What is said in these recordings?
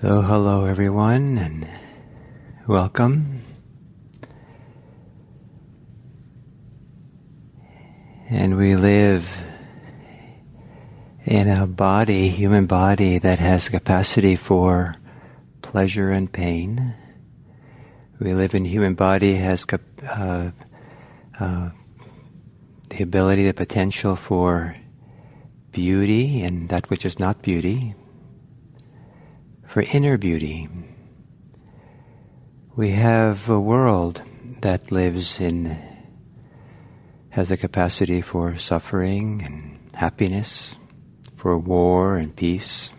So, hello everyone, and welcome. And we live in a body, human body, that has capacity for pleasure and pain. We live in human body has uh, uh, the ability, the potential for beauty and that which is not beauty, for inner beauty. We have a world that lives in, has a capacity for suffering and happiness, for war and peace,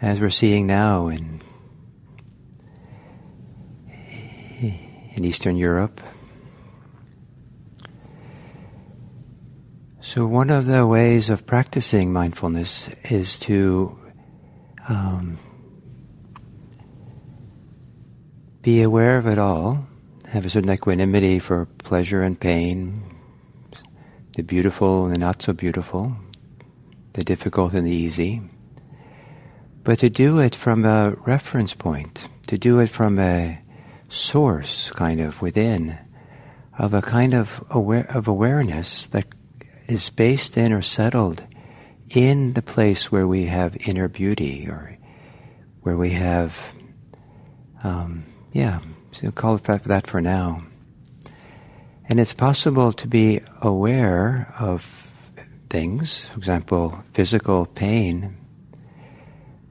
as we're seeing now in, in Eastern Europe. So one of the ways of practicing mindfulness is to um, be aware of it all, have a certain equanimity for pleasure and pain, the beautiful and the not so beautiful, the difficult and the easy, but to do it from a reference point, to do it from a source kind of within, of a kind of aware of awareness that is based in or settled in the place where we have inner beauty or where we have, um, yeah, so call it that for now. And it's possible to be aware of things, for example, physical pain,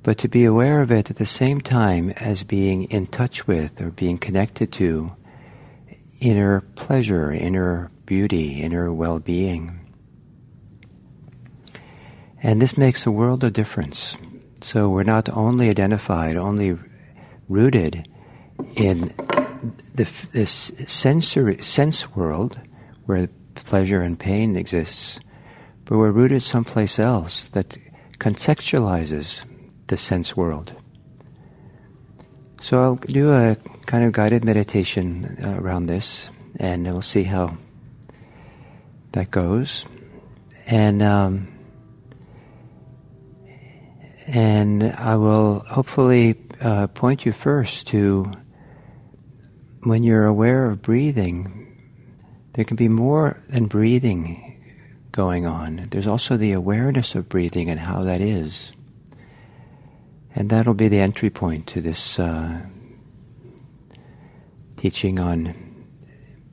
but to be aware of it at the same time as being in touch with or being connected to inner pleasure, inner beauty, inner well being. And this makes a world of difference. So we're not only identified, only rooted in the, this sensory sense world where pleasure and pain exists, but we're rooted someplace else that contextualizes the sense world. So I'll do a kind of guided meditation uh, around this, and we'll see how that goes. And um, and I will hopefully uh, point you first to when you're aware of breathing, there can be more than breathing going on. There's also the awareness of breathing and how that is. And that'll be the entry point to this uh, teaching on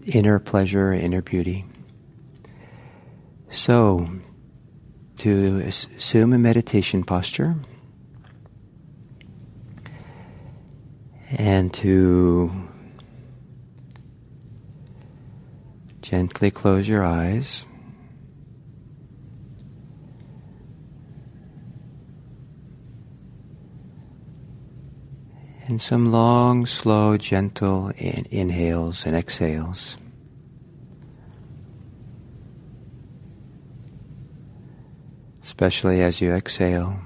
inner pleasure, inner beauty. So, to assume a meditation posture and to gently close your eyes. And some long, slow, gentle in- inhales and exhales. Especially as you exhale,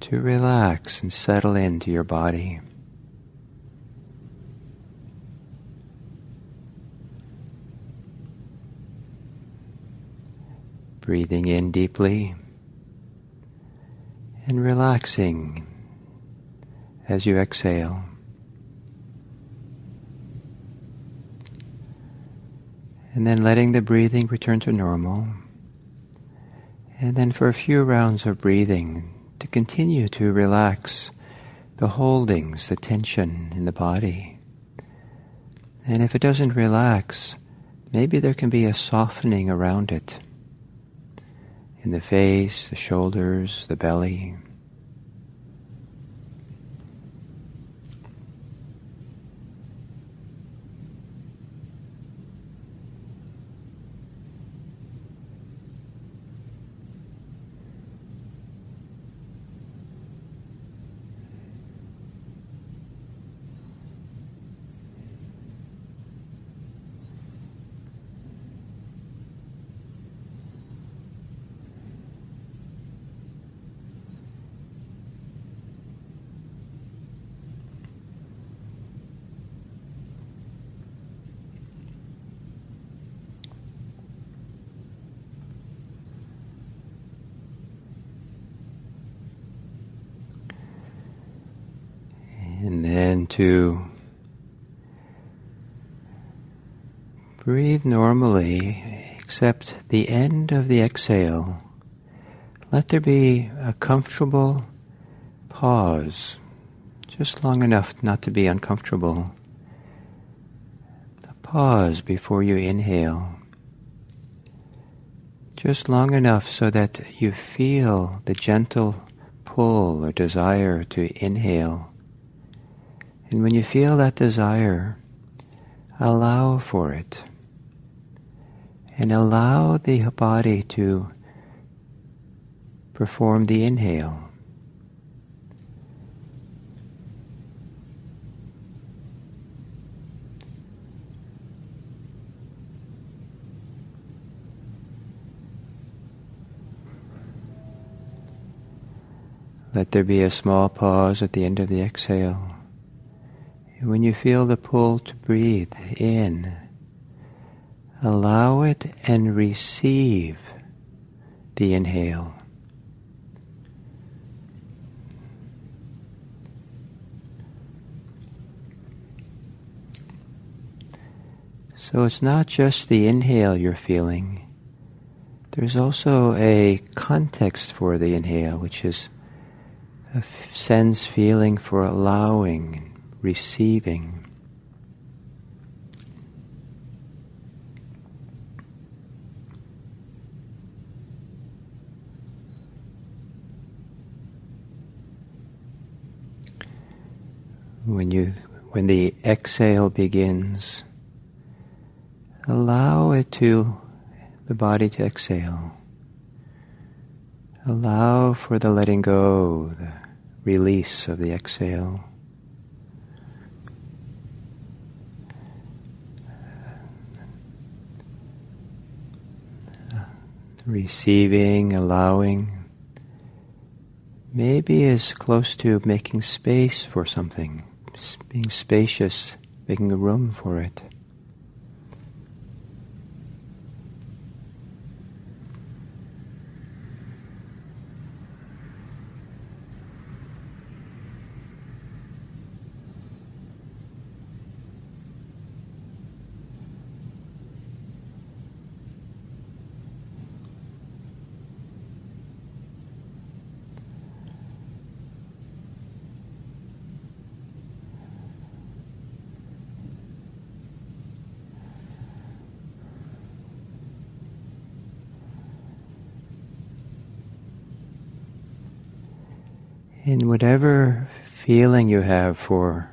to relax and settle into your body. Breathing in deeply and relaxing as you exhale. And then letting the breathing return to normal. And then for a few rounds of breathing, to continue to relax the holdings, the tension in the body. And if it doesn't relax, maybe there can be a softening around it in the face, the shoulders, the belly. And to breathe normally, except the end of the exhale. Let there be a comfortable pause, just long enough not to be uncomfortable. A pause before you inhale. Just long enough so that you feel the gentle pull or desire to inhale. And when you feel that desire, allow for it and allow the body to perform the inhale. Let there be a small pause at the end of the exhale. When you feel the pull to breathe in, Allow it and receive the inhale. So it's not just the inhale you're feeling. There's also a context for the inhale, which is a sense feeling for allowing, receiving. When you when the exhale begins, allow it to the body to exhale. Allow for the letting go, the release of the exhale. Receiving, allowing, maybe is close to making space for something being spacious, making a room for it. in whatever feeling you have for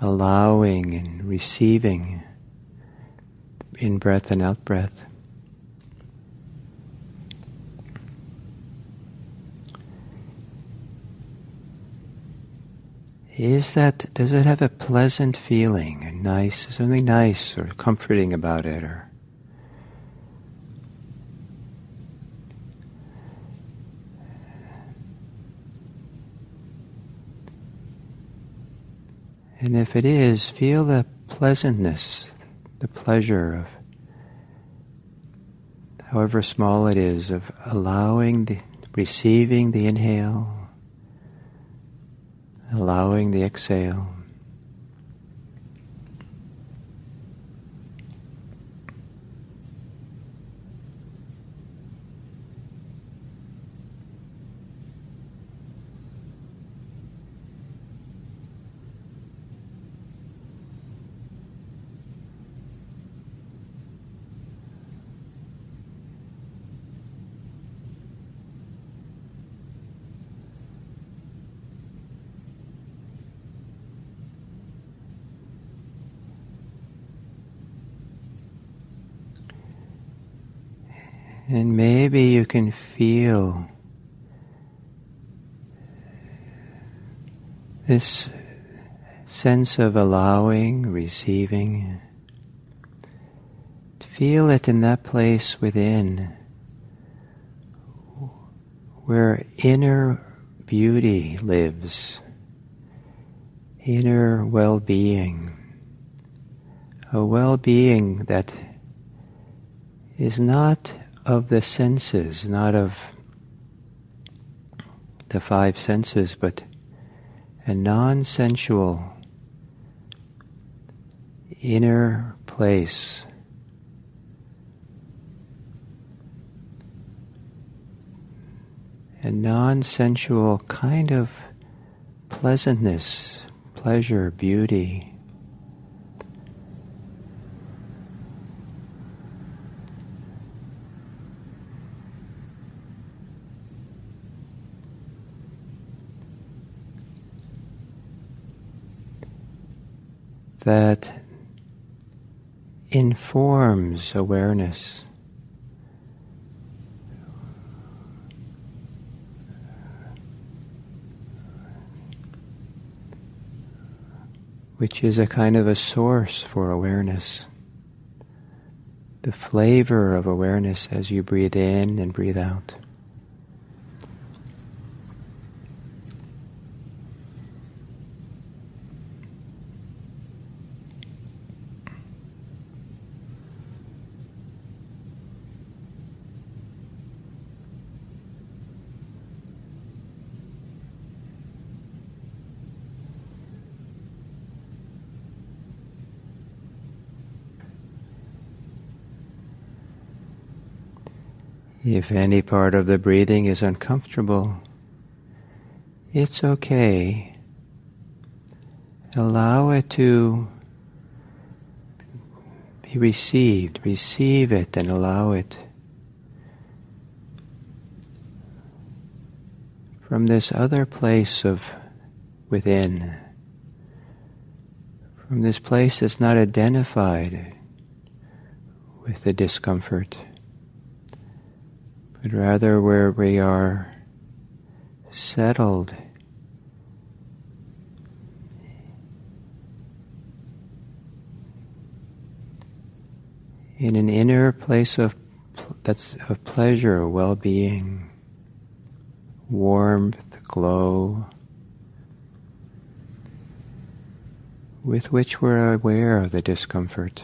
allowing and receiving in breath and out breath. Is that, does it have a pleasant feeling, nice, something nice or comforting about it, or And if it is, feel the pleasantness, the pleasure of, however small it is, of allowing the, receiving the inhale, allowing the exhale. And maybe you can feel this sense of allowing, receiving. Feel it in that place within where inner beauty lives, inner well being, a well being that is not of the senses, not of the five senses, but a non sensual inner place. A non sensual kind of pleasantness, pleasure, beauty. That informs awareness. Which is a kind of a source for awareness. The flavor of awareness as you breathe in and breathe out. If any part of the breathing is uncomfortable, it's okay. Allow it to be received. Receive it and allow it. From this other place of within, from this place that's not identified with the discomfort but rather where we are settled in an inner place of that's of pleasure, well-being, warmth, glow, with which we're aware of the discomfort.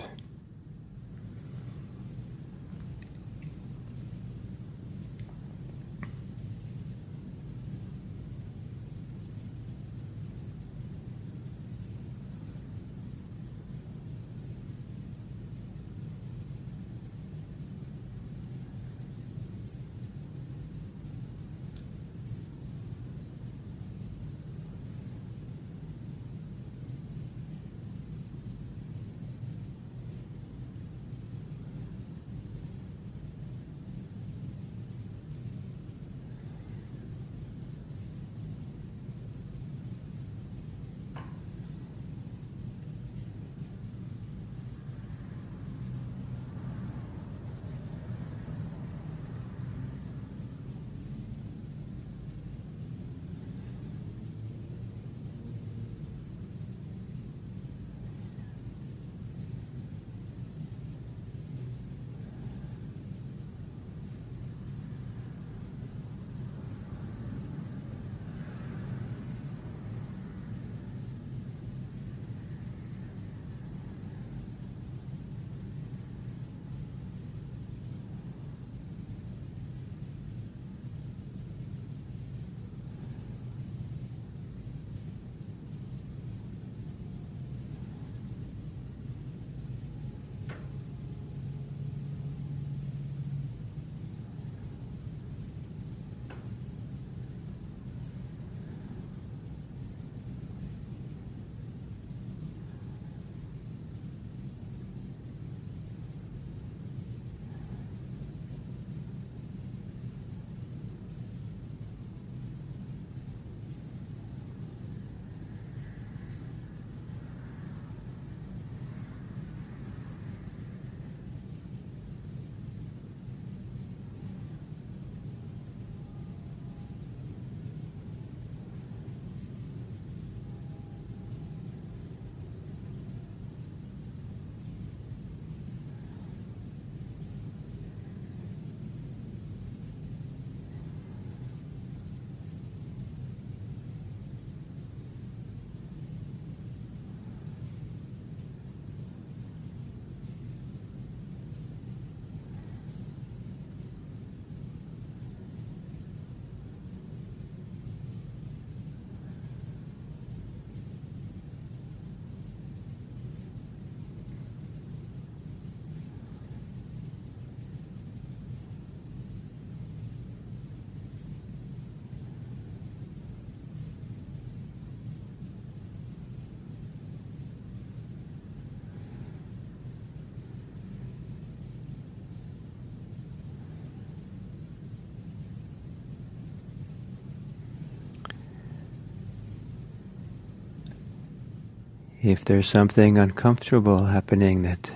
If there's something uncomfortable happening that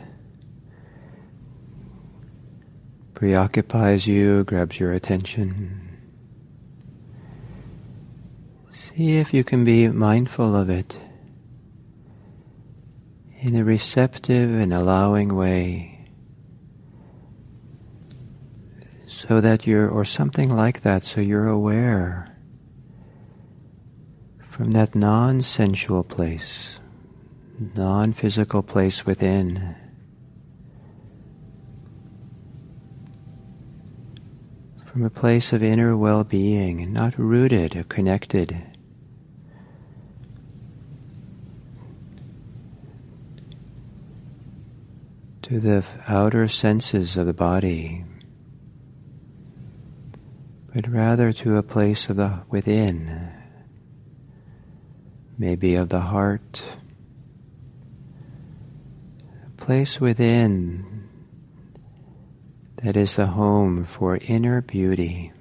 preoccupies you, grabs your attention, see if you can be mindful of it in a receptive and allowing way so that you're, or something like that, so you're aware from that non sensual place, non physical place within. From a place of inner well being, not rooted or connected. To the outer senses of the body, but rather to a place of the within maybe of the heart, place within that is the home for inner beauty.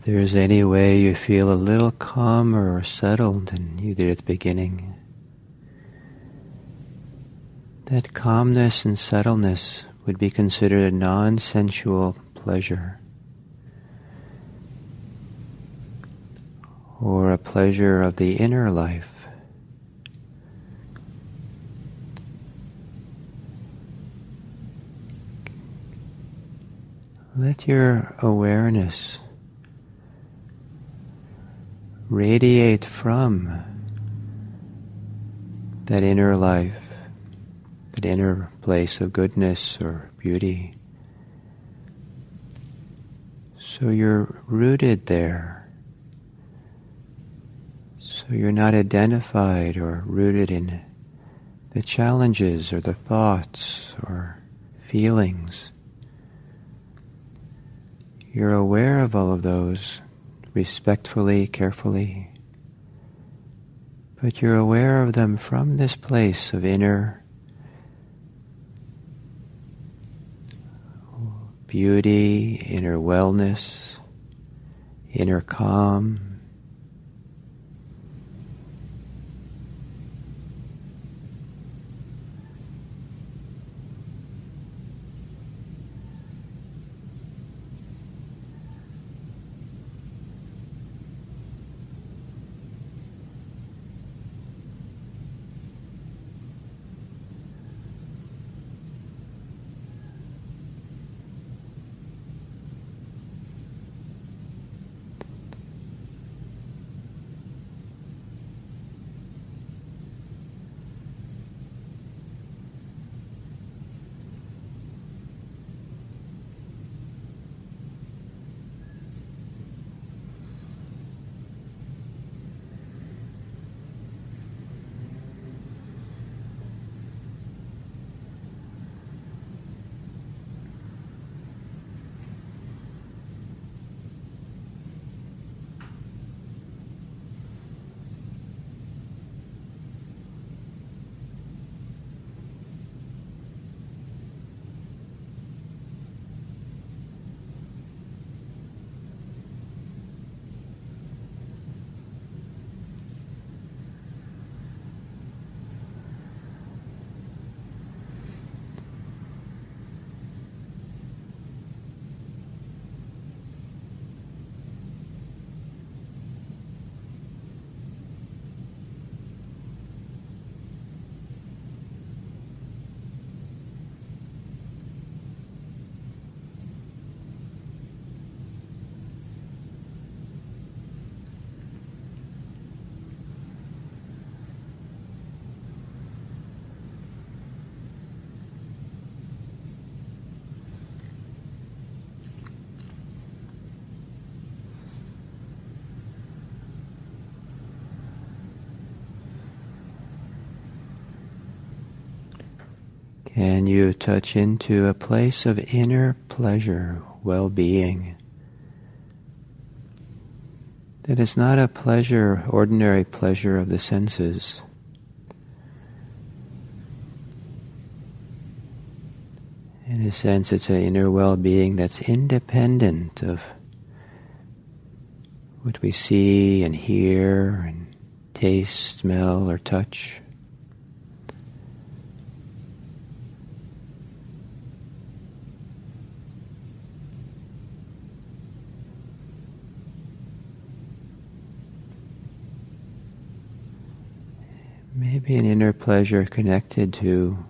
If there's any way you feel a little calmer or settled than you did at the beginning, that calmness and settledness would be considered a non-sensual pleasure. Or a pleasure of the inner life. Let your awareness radiate from that inner life, that inner place of goodness or beauty. So you're rooted there. So you're not identified or rooted in the challenges or the thoughts or feelings. You're aware of all of those respectfully, carefully, but you're aware of them from this place of inner beauty, inner wellness, inner calm. Can you touch into a place of inner pleasure, well-being? That is not a pleasure, ordinary pleasure of the senses. In a sense, it's an inner well-being that's independent of what we see and hear and taste, smell, or touch. Maybe an inner pleasure connected to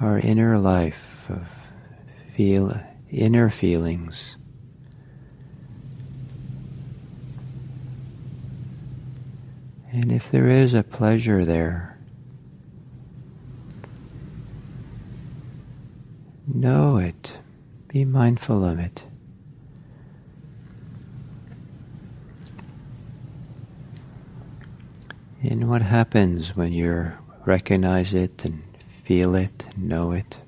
our inner life of feel inner feelings. And if there is a pleasure there, know it, be mindful of it. And what happens when you recognize it and feel it, know it?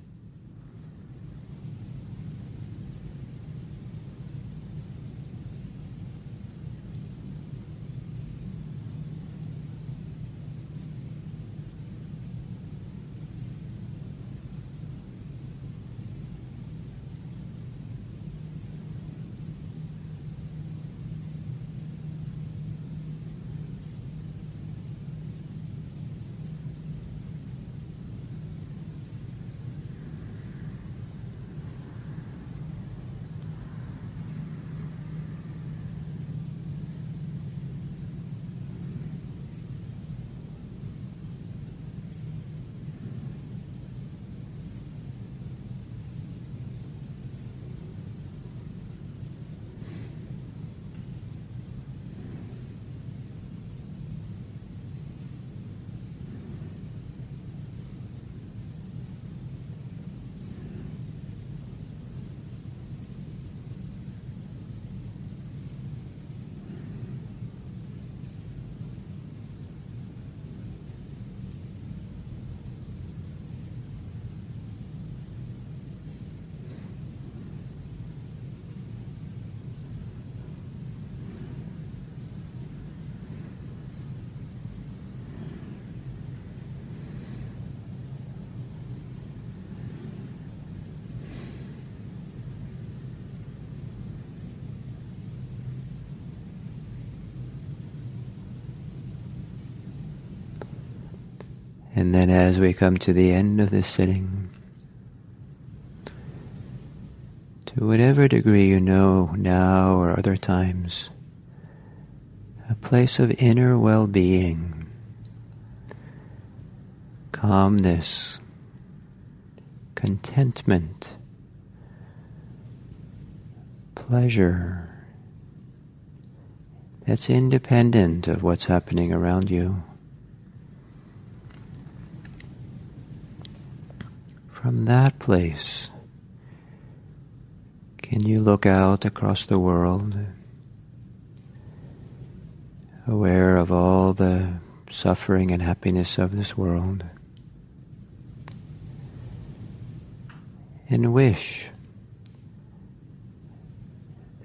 And then as we come to the end of this sitting, to whatever degree you know now or other times, a place of inner well-being, calmness, contentment, pleasure that's independent of what's happening around you. From that place, can you look out across the world, aware of all the suffering and happiness of this world, and wish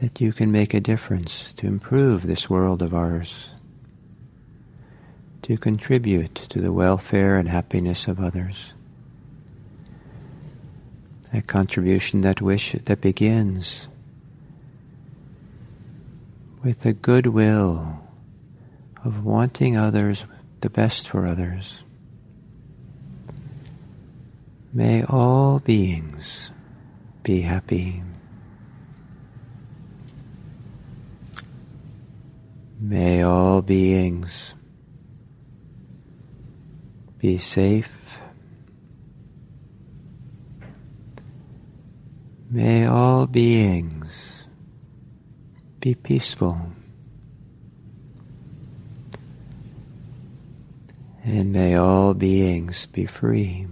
that you can make a difference to improve this world of ours, to contribute to the welfare and happiness of others. A contribution that wish that begins with the goodwill of wanting others the best for others. May all beings be happy. May all beings be safe. May all beings be peaceful. And may all beings be free.